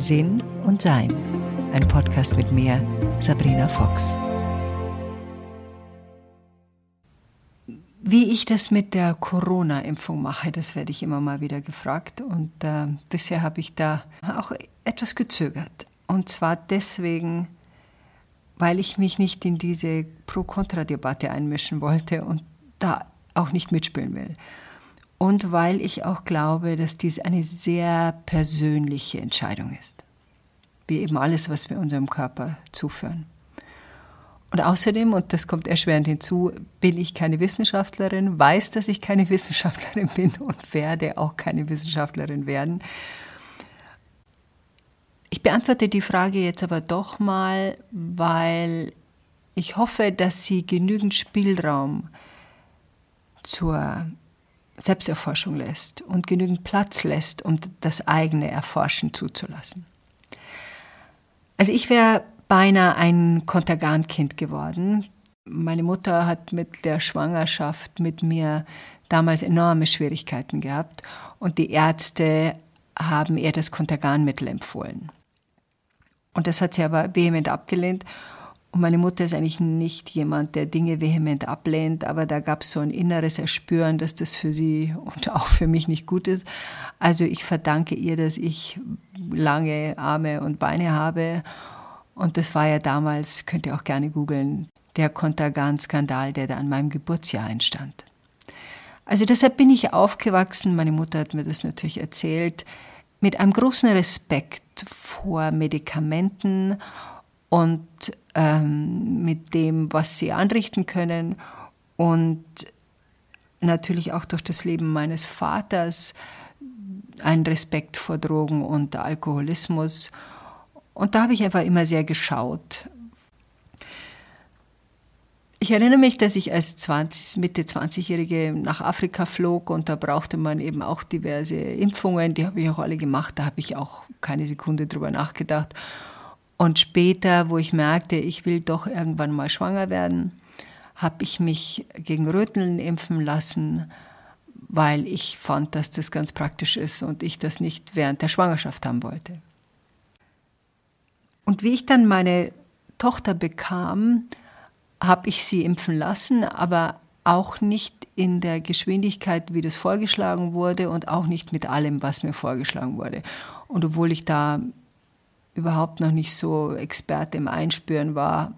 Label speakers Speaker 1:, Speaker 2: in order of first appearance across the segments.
Speaker 1: Sinn und Sein. Ein Podcast mit mir, Sabrina Fox. Wie ich das mit der Corona-Impfung mache, das werde ich immer mal wieder gefragt. Und äh, bisher habe ich da auch etwas gezögert. Und zwar deswegen, weil ich mich nicht in diese Pro-Kontra-Debatte einmischen wollte und da auch nicht mitspielen will. Und weil ich auch glaube, dass dies eine sehr persönliche Entscheidung ist. Wie eben alles, was wir unserem Körper zuführen. Und außerdem, und das kommt erschwerend hinzu, bin ich keine Wissenschaftlerin, weiß, dass ich keine Wissenschaftlerin bin und werde auch keine Wissenschaftlerin werden. Ich beantworte die Frage jetzt aber doch mal, weil ich hoffe, dass sie genügend Spielraum zur Selbsterforschung lässt und genügend Platz lässt, um das eigene Erforschen zuzulassen. Also ich wäre beinahe ein Kontergan-Kind geworden. Meine Mutter hat mit der Schwangerschaft mit mir damals enorme Schwierigkeiten gehabt und die Ärzte haben ihr das Konterganmittel empfohlen. Und das hat sie aber vehement abgelehnt. Und meine Mutter ist eigentlich nicht jemand, der Dinge vehement ablehnt, aber da gab es so ein inneres Erspüren, dass das für sie und auch für mich nicht gut ist. Also ich verdanke ihr, dass ich lange Arme und Beine habe und das war ja damals, könnt ihr auch gerne googeln, der Kontergan-Skandal, der da an meinem Geburtsjahr entstand. Also deshalb bin ich aufgewachsen, meine Mutter hat mir das natürlich erzählt, mit einem großen Respekt vor Medikamenten und ähm, mit dem, was sie anrichten können und natürlich auch durch das Leben meines Vaters ein Respekt vor Drogen und Alkoholismus und da habe ich einfach immer sehr geschaut. Ich erinnere mich, dass ich als 20, Mitte 20-Jährige nach Afrika flog und da brauchte man eben auch diverse Impfungen. Die habe ich auch alle gemacht. Da habe ich auch keine Sekunde drüber nachgedacht. Und später, wo ich merkte, ich will doch irgendwann mal schwanger werden, habe ich mich gegen Röteln impfen lassen, weil ich fand, dass das ganz praktisch ist und ich das nicht während der Schwangerschaft haben wollte. Und wie ich dann meine Tochter bekam, habe ich sie impfen lassen, aber auch nicht in der Geschwindigkeit, wie das vorgeschlagen wurde und auch nicht mit allem, was mir vorgeschlagen wurde. Und obwohl ich da überhaupt noch nicht so Experte im Einspüren war,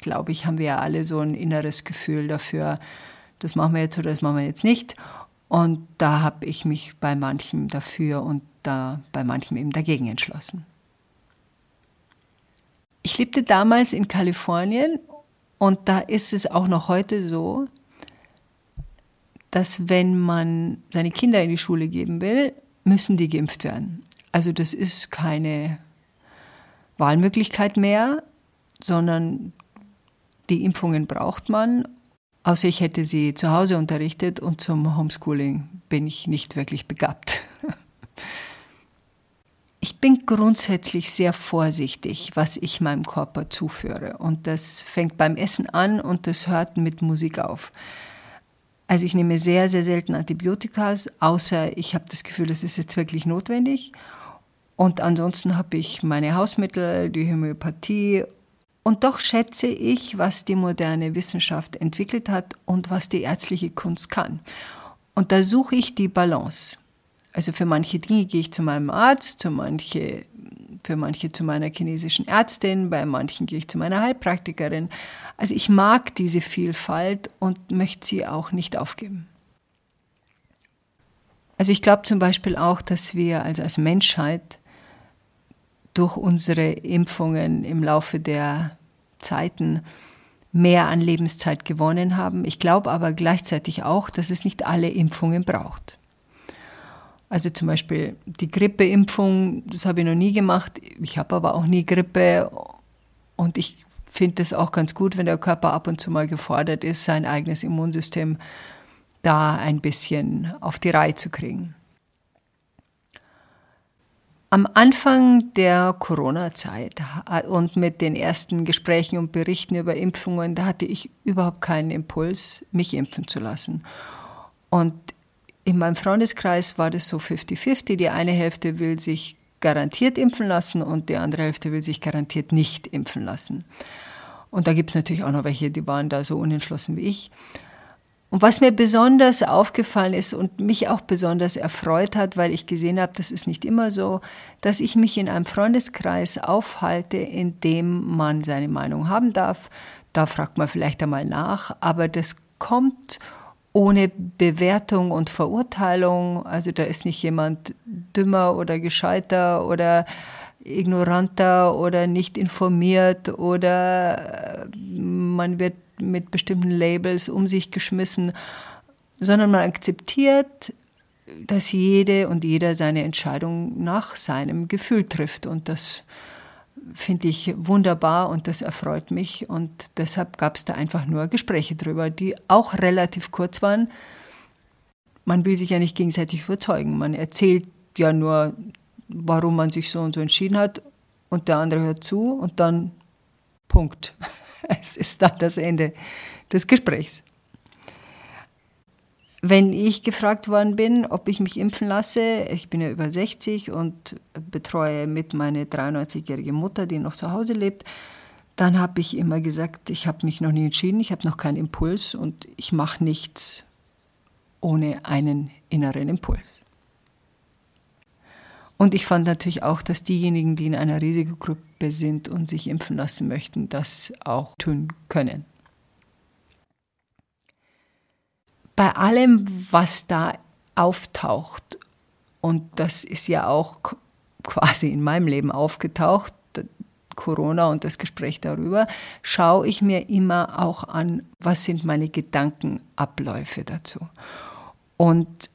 Speaker 1: glaube ich, haben wir ja alle so ein inneres Gefühl dafür, das machen wir jetzt oder das machen wir jetzt nicht. Und da habe ich mich bei manchem dafür und da bei manchem eben dagegen entschlossen. Ich lebte damals in Kalifornien und da ist es auch noch heute so, dass wenn man seine Kinder in die Schule geben will, müssen die geimpft werden. Also das ist keine Wahlmöglichkeit mehr, sondern die Impfungen braucht man. Außer ich hätte sie zu Hause unterrichtet und zum Homeschooling bin ich nicht wirklich begabt. Ich bin grundsätzlich sehr vorsichtig, was ich meinem Körper zuführe. Und das fängt beim Essen an und das hört mit Musik auf. Also ich nehme sehr, sehr selten Antibiotika, außer ich habe das Gefühl, das ist jetzt wirklich notwendig. Und ansonsten habe ich meine Hausmittel, die Homöopathie. Und doch schätze ich, was die moderne Wissenschaft entwickelt hat und was die ärztliche Kunst kann. Und da suche ich die Balance. Also für manche Dinge gehe ich zu meinem Arzt, zu manche, für manche zu meiner chinesischen Ärztin, bei manchen gehe ich zu meiner Heilpraktikerin. Also ich mag diese Vielfalt und möchte sie auch nicht aufgeben. Also ich glaube zum Beispiel auch, dass wir also als Menschheit durch unsere Impfungen im Laufe der Zeiten mehr an Lebenszeit gewonnen haben. Ich glaube aber gleichzeitig auch, dass es nicht alle Impfungen braucht. Also zum Beispiel die Grippeimpfung, das habe ich noch nie gemacht. Ich habe aber auch nie Grippe. Und ich finde es auch ganz gut, wenn der Körper ab und zu mal gefordert ist, sein eigenes Immunsystem da ein bisschen auf die Reihe zu kriegen. Am Anfang der Corona-Zeit und mit den ersten Gesprächen und Berichten über Impfungen, da hatte ich überhaupt keinen Impuls, mich impfen zu lassen. Und in meinem Freundeskreis war das so 50-50. Die eine Hälfte will sich garantiert impfen lassen und die andere Hälfte will sich garantiert nicht impfen lassen. Und da gibt es natürlich auch noch welche, die waren da so unentschlossen wie ich. Und was mir besonders aufgefallen ist und mich auch besonders erfreut hat, weil ich gesehen habe, das ist nicht immer so, dass ich mich in einem Freundeskreis aufhalte, in dem man seine Meinung haben darf. Da fragt man vielleicht einmal nach, aber das kommt ohne Bewertung und Verurteilung. Also da ist nicht jemand dümmer oder gescheiter oder ignoranter oder nicht informiert oder äh, man wird mit bestimmten Labels um sich geschmissen, sondern man akzeptiert, dass jede und jeder seine Entscheidung nach seinem Gefühl trifft. Und das finde ich wunderbar und das erfreut mich. Und deshalb gab es da einfach nur Gespräche drüber, die auch relativ kurz waren. Man will sich ja nicht gegenseitig überzeugen. Man erzählt ja nur, warum man sich so und so entschieden hat und der andere hört zu und dann Punkt. Es ist dann das Ende des Gesprächs. Wenn ich gefragt worden bin, ob ich mich impfen lasse, ich bin ja über 60 und betreue mit meine 93-jährige Mutter, die noch zu Hause lebt, dann habe ich immer gesagt, ich habe mich noch nie entschieden, ich habe noch keinen Impuls und ich mache nichts ohne einen inneren Impuls. Und ich fand natürlich auch, dass diejenigen, die in einer Risikogruppe sind und sich impfen lassen möchten, das auch tun können. Bei allem, was da auftaucht, und das ist ja auch quasi in meinem Leben aufgetaucht, Corona und das Gespräch darüber, schaue ich mir immer auch an, was sind meine Gedankenabläufe dazu. Und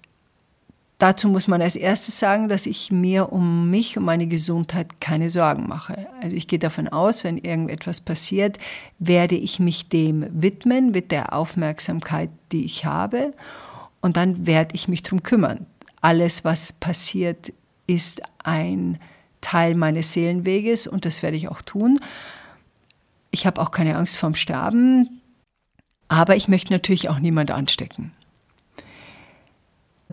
Speaker 1: Dazu muss man als erstes sagen, dass ich mir um mich, und meine Gesundheit keine Sorgen mache. Also ich gehe davon aus, wenn irgendetwas passiert, werde ich mich dem widmen mit der Aufmerksamkeit, die ich habe. Und dann werde ich mich darum kümmern. Alles, was passiert, ist ein Teil meines Seelenweges und das werde ich auch tun. Ich habe auch keine Angst vorm Sterben, aber ich möchte natürlich auch niemand anstecken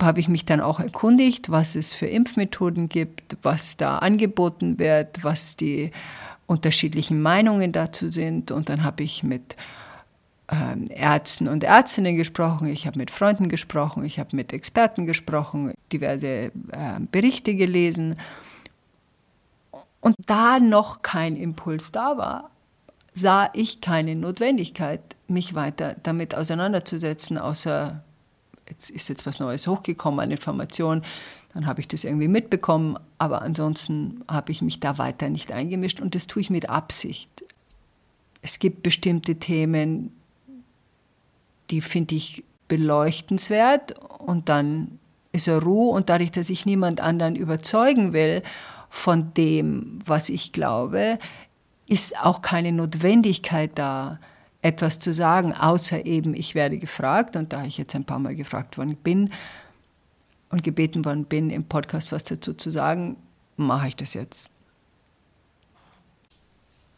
Speaker 1: habe ich mich dann auch erkundigt, was es für Impfmethoden gibt, was da angeboten wird, was die unterschiedlichen Meinungen dazu sind. Und dann habe ich mit ähm, Ärzten und Ärztinnen gesprochen, ich habe mit Freunden gesprochen, ich habe mit Experten gesprochen, diverse äh, Berichte gelesen. Und da noch kein Impuls da war, sah ich keine Notwendigkeit, mich weiter damit auseinanderzusetzen, außer jetzt ist jetzt was Neues hochgekommen an Informationen, dann habe ich das irgendwie mitbekommen, aber ansonsten habe ich mich da weiter nicht eingemischt und das tue ich mit Absicht. Es gibt bestimmte Themen, die finde ich beleuchtenswert und dann ist er Ruhe und dadurch, dass ich niemand anderen überzeugen will von dem, was ich glaube, ist auch keine Notwendigkeit da, etwas zu sagen, außer eben, ich werde gefragt und da ich jetzt ein paar Mal gefragt worden bin und gebeten worden bin, im Podcast was dazu zu sagen, mache ich das jetzt.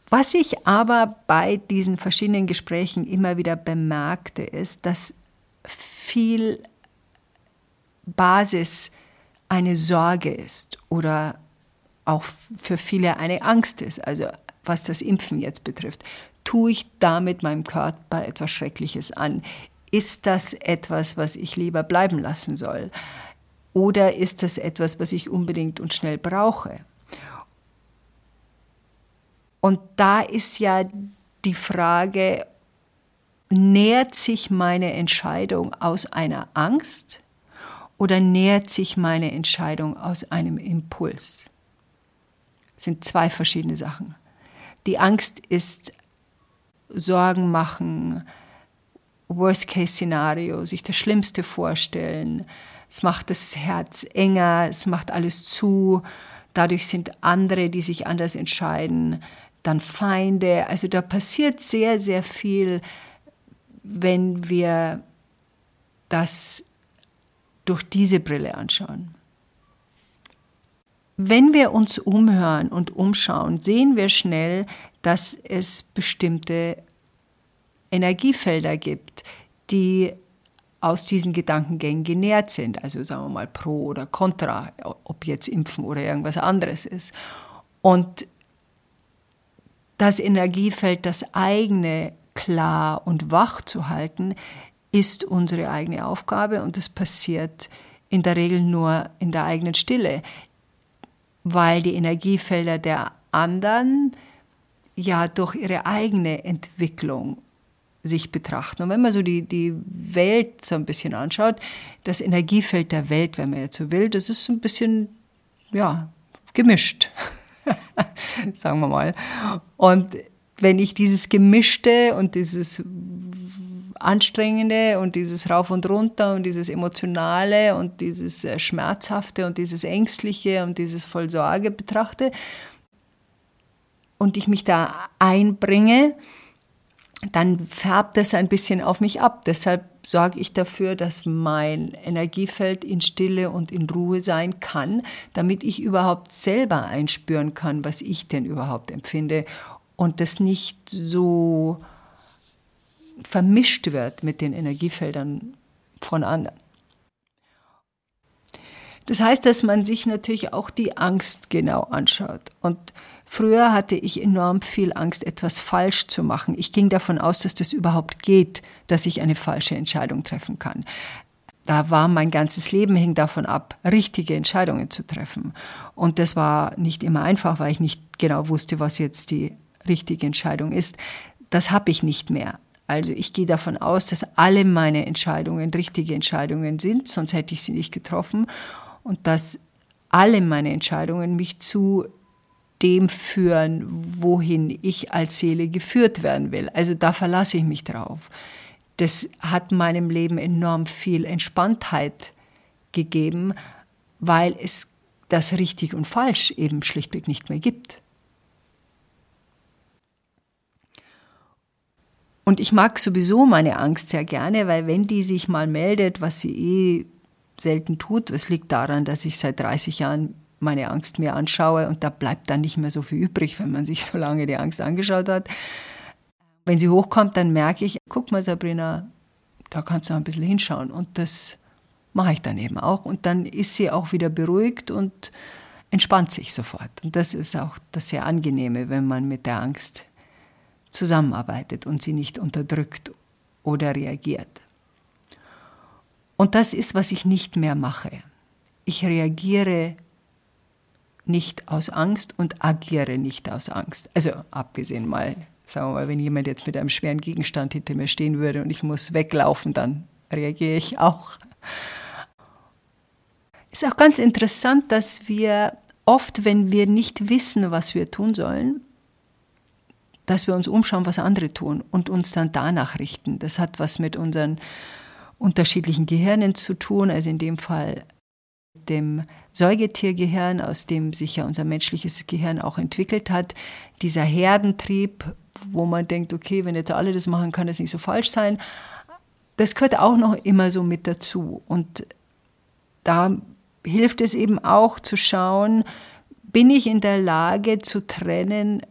Speaker 1: Was ich aber bei diesen verschiedenen Gesprächen immer wieder bemerkte, ist, dass viel Basis eine Sorge ist oder auch für viele eine Angst ist, also was das Impfen jetzt betrifft tue ich damit meinem Körper etwas Schreckliches an? Ist das etwas, was ich lieber bleiben lassen soll? Oder ist das etwas, was ich unbedingt und schnell brauche? Und da ist ja die Frage, nähert sich meine Entscheidung aus einer Angst oder nähert sich meine Entscheidung aus einem Impuls? Das sind zwei verschiedene Sachen. Die Angst ist Sorgen machen, Worst-Case-Szenario, sich das Schlimmste vorstellen. Es macht das Herz enger, es macht alles zu. Dadurch sind andere, die sich anders entscheiden, dann Feinde. Also da passiert sehr, sehr viel, wenn wir das durch diese Brille anschauen. Wenn wir uns umhören und umschauen, sehen wir schnell, dass es bestimmte Energiefelder gibt, die aus diesen Gedankengängen genährt sind. Also sagen wir mal pro oder contra, ob jetzt impfen oder irgendwas anderes ist. Und das Energiefeld, das eigene klar und wach zu halten, ist unsere eigene Aufgabe und das passiert in der Regel nur in der eigenen Stille, weil die Energiefelder der anderen ja durch ihre eigene Entwicklung sich betrachten. Und wenn man so die, die Welt so ein bisschen anschaut, das Energiefeld der Welt, wenn man jetzt so will, das ist ein bisschen, ja, gemischt, sagen wir mal. Und wenn ich dieses Gemischte und dieses Anstrengende und dieses Rauf und Runter und dieses Emotionale und dieses äh, Schmerzhafte und dieses Ängstliche und dieses voll Sorge betrachte und ich mich da einbringe, dann färbt das ein bisschen auf mich ab. Deshalb sorge ich dafür, dass mein Energiefeld in Stille und in Ruhe sein kann, damit ich überhaupt selber einspüren kann, was ich denn überhaupt empfinde und das nicht so vermischt wird mit den Energiefeldern von anderen. Das heißt, dass man sich natürlich auch die Angst genau anschaut. Und früher hatte ich enorm viel Angst, etwas falsch zu machen. Ich ging davon aus, dass das überhaupt geht, dass ich eine falsche Entscheidung treffen kann. Da war mein ganzes Leben hing davon ab, richtige Entscheidungen zu treffen. Und das war nicht immer einfach, weil ich nicht genau wusste, was jetzt die richtige Entscheidung ist. Das habe ich nicht mehr. Also ich gehe davon aus, dass alle meine Entscheidungen richtige Entscheidungen sind, sonst hätte ich sie nicht getroffen. Und dass alle meine Entscheidungen mich zu dem führen, wohin ich als Seele geführt werden will. Also da verlasse ich mich drauf. Das hat meinem Leben enorm viel Entspanntheit gegeben, weil es das richtig und falsch eben schlichtweg nicht mehr gibt. Und ich mag sowieso meine Angst sehr gerne, weil wenn die sich mal meldet, was sie eh selten tut, es liegt daran, dass ich seit 30 Jahren meine Angst mir anschaue und da bleibt dann nicht mehr so viel übrig, wenn man sich so lange die Angst angeschaut hat. Wenn sie hochkommt, dann merke ich, guck mal Sabrina, da kannst du ein bisschen hinschauen und das mache ich dann eben auch und dann ist sie auch wieder beruhigt und entspannt sich sofort. Und das ist auch das sehr angenehme, wenn man mit der Angst zusammenarbeitet und sie nicht unterdrückt oder reagiert. Und das ist, was ich nicht mehr mache. Ich reagiere nicht aus Angst und agiere nicht aus Angst. Also abgesehen mal, sagen wir mal, wenn jemand jetzt mit einem schweren Gegenstand hinter mir stehen würde und ich muss weglaufen, dann reagiere ich auch. Ist auch ganz interessant, dass wir oft, wenn wir nicht wissen, was wir tun sollen, dass wir uns umschauen, was andere tun und uns dann danach richten. Das hat was mit unseren unterschiedlichen Gehirnen zu tun, also in dem Fall dem Säugetiergehirn, aus dem sich ja unser menschliches Gehirn auch entwickelt hat. Dieser Herdentrieb, wo man denkt, okay, wenn jetzt alle das machen, kann das nicht so falsch sein. Das gehört auch noch immer so mit dazu. Und da hilft es eben auch zu schauen, bin ich in der Lage zu trennen,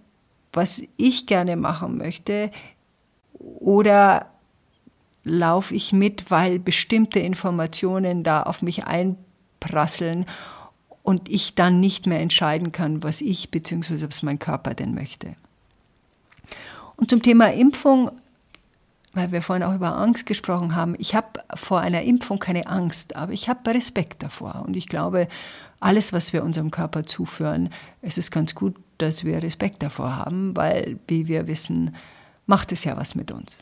Speaker 1: was ich gerne machen möchte oder laufe ich mit, weil bestimmte Informationen da auf mich einprasseln und ich dann nicht mehr entscheiden kann, was ich bzw. was mein Körper denn möchte. Und zum Thema Impfung, weil wir vorhin auch über Angst gesprochen haben, ich habe vor einer Impfung keine Angst, aber ich habe Respekt davor. Und ich glaube, alles, was wir unserem Körper zuführen, es ist ganz gut, dass wir Respekt davor haben, weil, wie wir wissen, macht es ja was mit uns.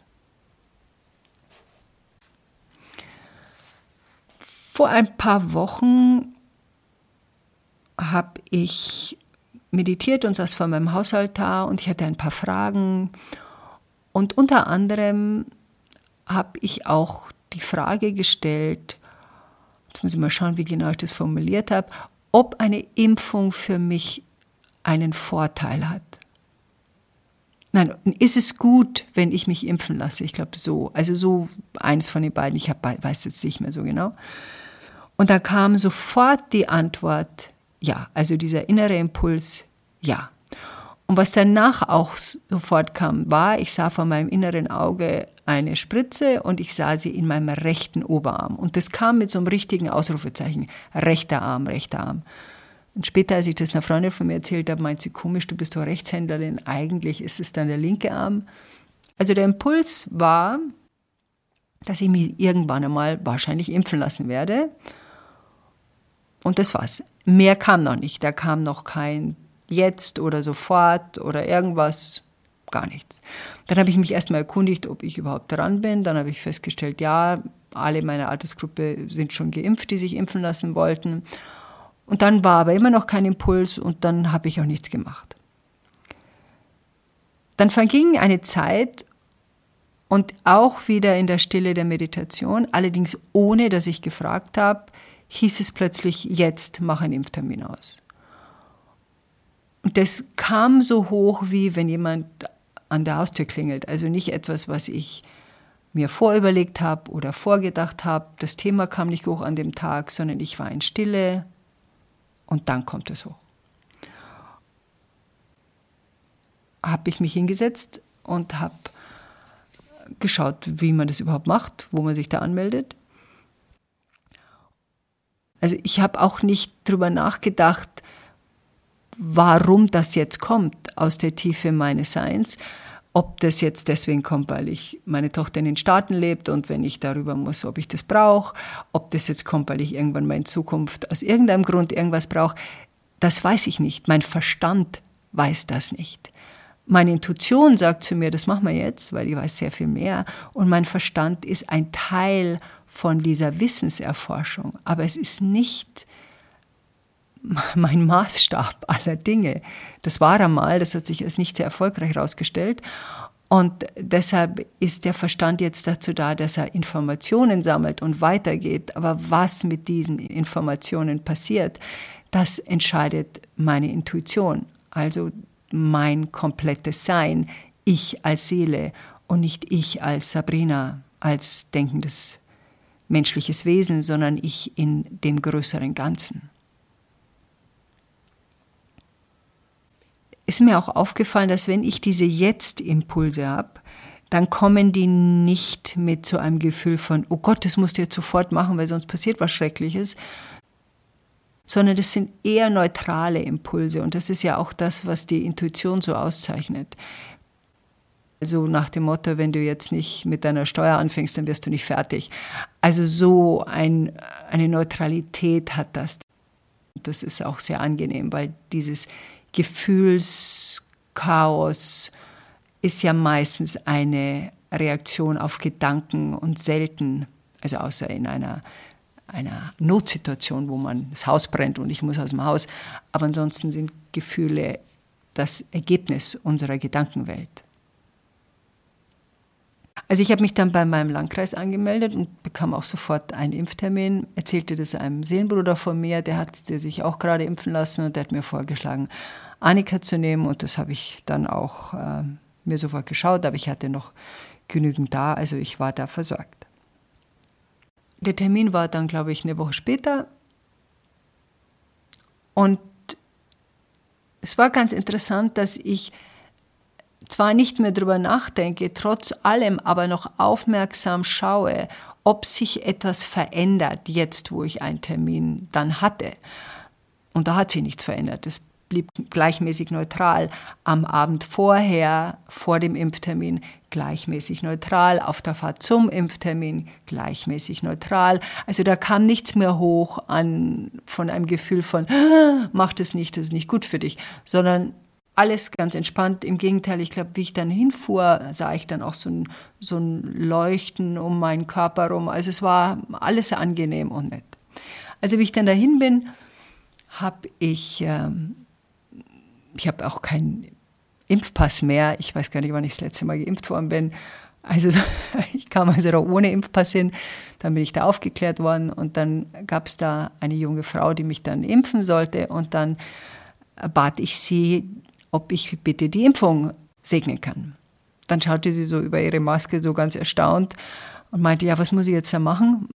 Speaker 1: Vor ein paar Wochen habe ich meditiert und saß vor meinem Hausaltar und ich hatte ein paar Fragen. Und unter anderem habe ich auch die Frage gestellt, jetzt muss ich mal schauen, wie genau ich das formuliert habe, ob eine Impfung für mich einen Vorteil hat. Nein, ist es gut, wenn ich mich impfen lasse? Ich glaube so. Also so eines von den beiden. Ich hab, weiß jetzt nicht mehr so genau. Und da kam sofort die Antwort, ja. Also dieser innere Impuls, ja. Und was danach auch sofort kam, war, ich sah vor meinem inneren Auge eine Spritze und ich sah sie in meinem rechten Oberarm. Und das kam mit so einem richtigen Ausrufezeichen. Rechter Arm, rechter Arm. Und später, als ich das einer Freundin von mir erzählt habe, meint sie, komisch, du bist doch Rechtshänderin, eigentlich ist es dann der linke Arm. Also der Impuls war, dass ich mich irgendwann einmal wahrscheinlich impfen lassen werde. Und das war's. Mehr kam noch nicht. Da kam noch kein jetzt oder sofort oder irgendwas, gar nichts. Dann habe ich mich erstmal erkundigt, ob ich überhaupt dran bin. Dann habe ich festgestellt, ja, alle meiner Altersgruppe sind schon geimpft, die sich impfen lassen wollten. Und dann war aber immer noch kein Impuls und dann habe ich auch nichts gemacht. Dann verging eine Zeit und auch wieder in der Stille der Meditation, allerdings ohne dass ich gefragt habe, hieß es plötzlich, jetzt mach einen Impftermin aus. Und das kam so hoch, wie wenn jemand an der Haustür klingelt. Also nicht etwas, was ich mir vorüberlegt habe oder vorgedacht habe. Das Thema kam nicht hoch an dem Tag, sondern ich war in Stille und dann kommt es hoch. Habe ich mich hingesetzt und habe geschaut, wie man das überhaupt macht, wo man sich da anmeldet. Also ich habe auch nicht drüber nachgedacht, warum das jetzt kommt aus der Tiefe meines Seins. Ob das jetzt deswegen kommt, weil ich meine Tochter in den Staaten lebt und wenn ich darüber muss, ob ich das brauche, ob das jetzt kommt, weil ich irgendwann mal in Zukunft aus irgendeinem Grund irgendwas brauche, das weiß ich nicht. Mein Verstand weiß das nicht. Meine Intuition sagt zu mir, das machen wir jetzt, weil ich weiß sehr viel mehr. Und mein Verstand ist ein Teil von dieser Wissenserforschung. Aber es ist nicht mein Maßstab aller Dinge. Das war einmal, das hat sich als nicht sehr erfolgreich herausgestellt. Und deshalb ist der Verstand jetzt dazu da, dass er Informationen sammelt und weitergeht. Aber was mit diesen Informationen passiert, das entscheidet meine Intuition, also mein komplettes Sein, ich als Seele und nicht ich als Sabrina, als denkendes menschliches Wesen, sondern ich in dem größeren Ganzen. ist mir auch aufgefallen, dass wenn ich diese Jetzt-Impulse habe, dann kommen die nicht mit so einem Gefühl von, oh Gott, das musst du jetzt sofort machen, weil sonst passiert was Schreckliches, sondern das sind eher neutrale Impulse und das ist ja auch das, was die Intuition so auszeichnet. Also nach dem Motto, wenn du jetzt nicht mit deiner Steuer anfängst, dann wirst du nicht fertig. Also so ein, eine Neutralität hat das. Das ist auch sehr angenehm, weil dieses Gefühlschaos ist ja meistens eine Reaktion auf Gedanken und selten, also außer in einer, einer Notsituation, wo man das Haus brennt und ich muss aus dem Haus. Aber ansonsten sind Gefühle das Ergebnis unserer Gedankenwelt. Also ich habe mich dann bei meinem Landkreis angemeldet und bekam auch sofort einen Impftermin, erzählte das einem Seelenbruder von mir, der hat sich auch gerade impfen lassen und der hat mir vorgeschlagen, Annika zu nehmen und das habe ich dann auch äh, mir sofort geschaut, aber ich hatte noch genügend da, also ich war da versorgt. Der Termin war dann, glaube ich, eine Woche später und es war ganz interessant, dass ich zwar nicht mehr darüber nachdenke, trotz allem aber noch aufmerksam schaue, ob sich etwas verändert, jetzt wo ich einen Termin dann hatte. Und da hat sich nichts verändert. Es blieb gleichmäßig neutral. Am Abend vorher, vor dem Impftermin, gleichmäßig neutral. Auf der Fahrt zum Impftermin gleichmäßig neutral. Also da kam nichts mehr hoch an, von einem Gefühl von, ah, mach das nicht, das ist nicht gut für dich, sondern alles ganz entspannt. Im Gegenteil, ich glaube, wie ich dann hinfuhr, sah ich dann auch so ein, so ein Leuchten um meinen Körper rum. Also es war alles angenehm und nett. Also wie ich dann dahin bin, habe ich ähm, ich habe auch keinen Impfpass mehr. Ich weiß gar nicht, wann ich das letzte Mal geimpft worden bin. Also ich kam also da ohne Impfpass hin. Dann bin ich da aufgeklärt worden und dann gab es da eine junge Frau, die mich dann impfen sollte und dann bat ich sie, ob ich bitte die Impfung segnen kann. Dann schaute sie so über ihre Maske so ganz erstaunt und meinte, ja, was muss ich jetzt da machen?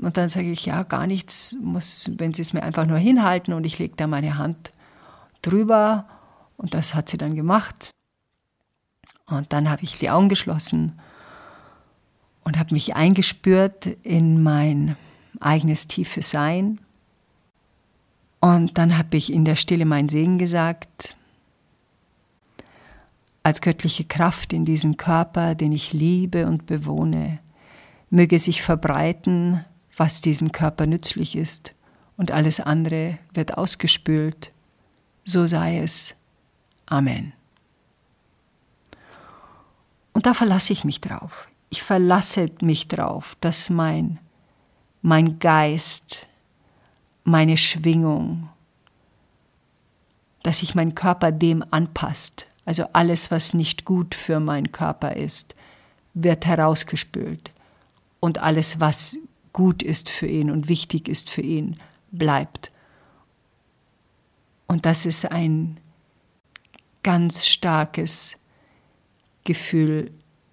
Speaker 1: Und dann sage ich, ja, gar nichts, muss, wenn Sie es mir einfach nur hinhalten und ich lege da meine Hand drüber Und das hat sie dann gemacht. Und dann habe ich die Augen geschlossen und habe mich eingespürt in mein eigenes tiefes Sein. Und dann habe ich in der Stille mein Segen gesagt, als göttliche Kraft in diesen Körper, den ich liebe und bewohne, möge sich verbreiten, was diesem Körper nützlich ist, und alles andere wird ausgespült. So sei es. Amen. Und da verlasse ich mich drauf. Ich verlasse mich drauf, dass mein, mein Geist, meine Schwingung, dass sich mein Körper dem anpasst. Also alles, was nicht gut für meinen Körper ist, wird herausgespült. Und alles, was gut ist für ihn und wichtig ist für ihn, bleibt. Und das ist ein ganz starkes Gefühl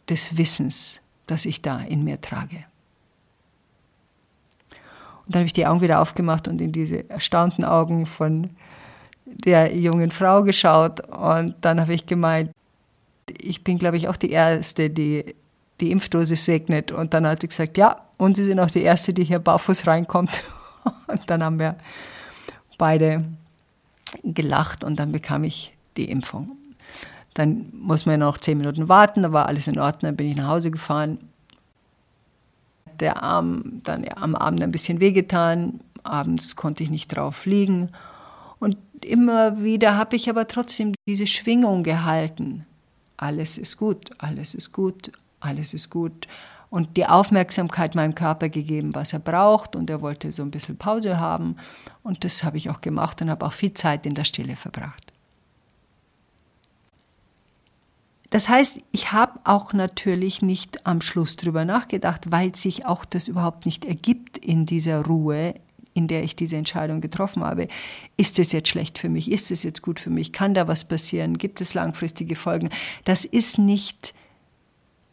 Speaker 1: des Wissens, das ich da in mir trage. Und dann habe ich die Augen wieder aufgemacht und in diese erstaunten Augen von der jungen Frau geschaut und dann habe ich gemeint, ich bin, glaube ich, auch die Erste, die die Impfdose segnet. Und dann hat sie gesagt, ja, und Sie sind auch die Erste, die hier barfuß reinkommt. Und dann haben wir beide gelacht und dann bekam ich die Impfung. Dann muss man noch zehn Minuten warten, da war alles in Ordnung, dann bin ich nach Hause gefahren. Der Arm dann ja, am Abend ein bisschen wehgetan, abends konnte ich nicht drauf liegen. Und immer wieder habe ich aber trotzdem diese Schwingung gehalten. Alles ist gut, alles ist gut, alles ist gut. Und die Aufmerksamkeit meinem Körper gegeben, was er braucht. Und er wollte so ein bisschen Pause haben. Und das habe ich auch gemacht und habe auch viel Zeit in der Stille verbracht. Das heißt, ich habe auch natürlich nicht am Schluss drüber nachgedacht, weil sich auch das überhaupt nicht ergibt in dieser Ruhe, in der ich diese Entscheidung getroffen habe. Ist es jetzt schlecht für mich? Ist es jetzt gut für mich? Kann da was passieren? Gibt es langfristige Folgen? Das ist nicht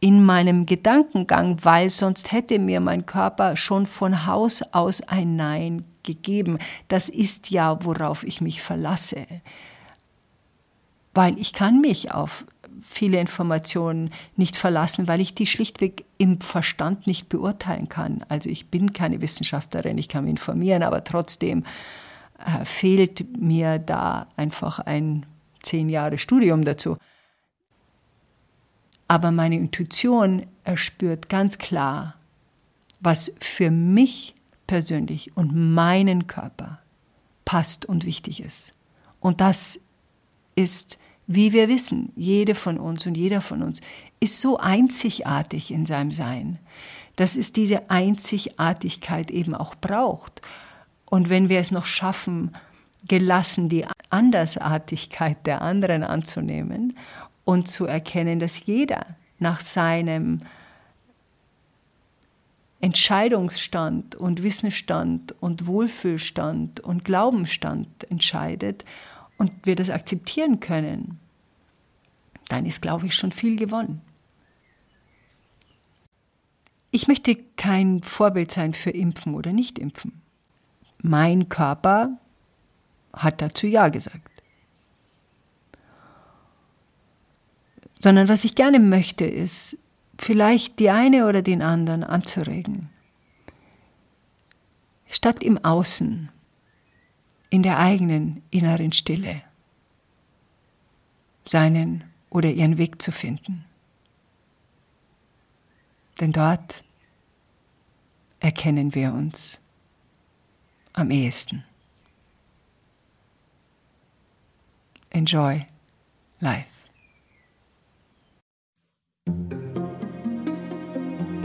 Speaker 1: in meinem Gedankengang, weil sonst hätte mir mein Körper schon von Haus aus ein Nein gegeben. Das ist ja, worauf ich mich verlasse. Weil ich kann mich auf viele Informationen nicht verlassen, weil ich die schlichtweg im Verstand nicht beurteilen kann. Also ich bin keine Wissenschaftlerin, ich kann mich informieren, aber trotzdem äh, fehlt mir da einfach ein zehn Jahre Studium dazu. Aber meine Intuition erspürt ganz klar, was für mich persönlich und meinen Körper passt und wichtig ist. Und das ist wie wir wissen, jede von uns und jeder von uns ist so einzigartig in seinem Sein, dass es diese Einzigartigkeit eben auch braucht. Und wenn wir es noch schaffen, gelassen die Andersartigkeit der anderen anzunehmen und zu erkennen, dass jeder nach seinem Entscheidungsstand und Wissensstand und Wohlfühlstand und Glaubensstand entscheidet und wir das akzeptieren können, dann ist, glaube ich, schon viel gewonnen. Ich möchte kein Vorbild sein für Impfen oder Nicht-Impfen. Mein Körper hat dazu Ja gesagt. Sondern was ich gerne möchte, ist, vielleicht die eine oder den anderen anzuregen. Statt im Außen in der eigenen inneren Stille seinen oder ihren Weg zu finden. Denn dort erkennen wir uns am ehesten. Enjoy life.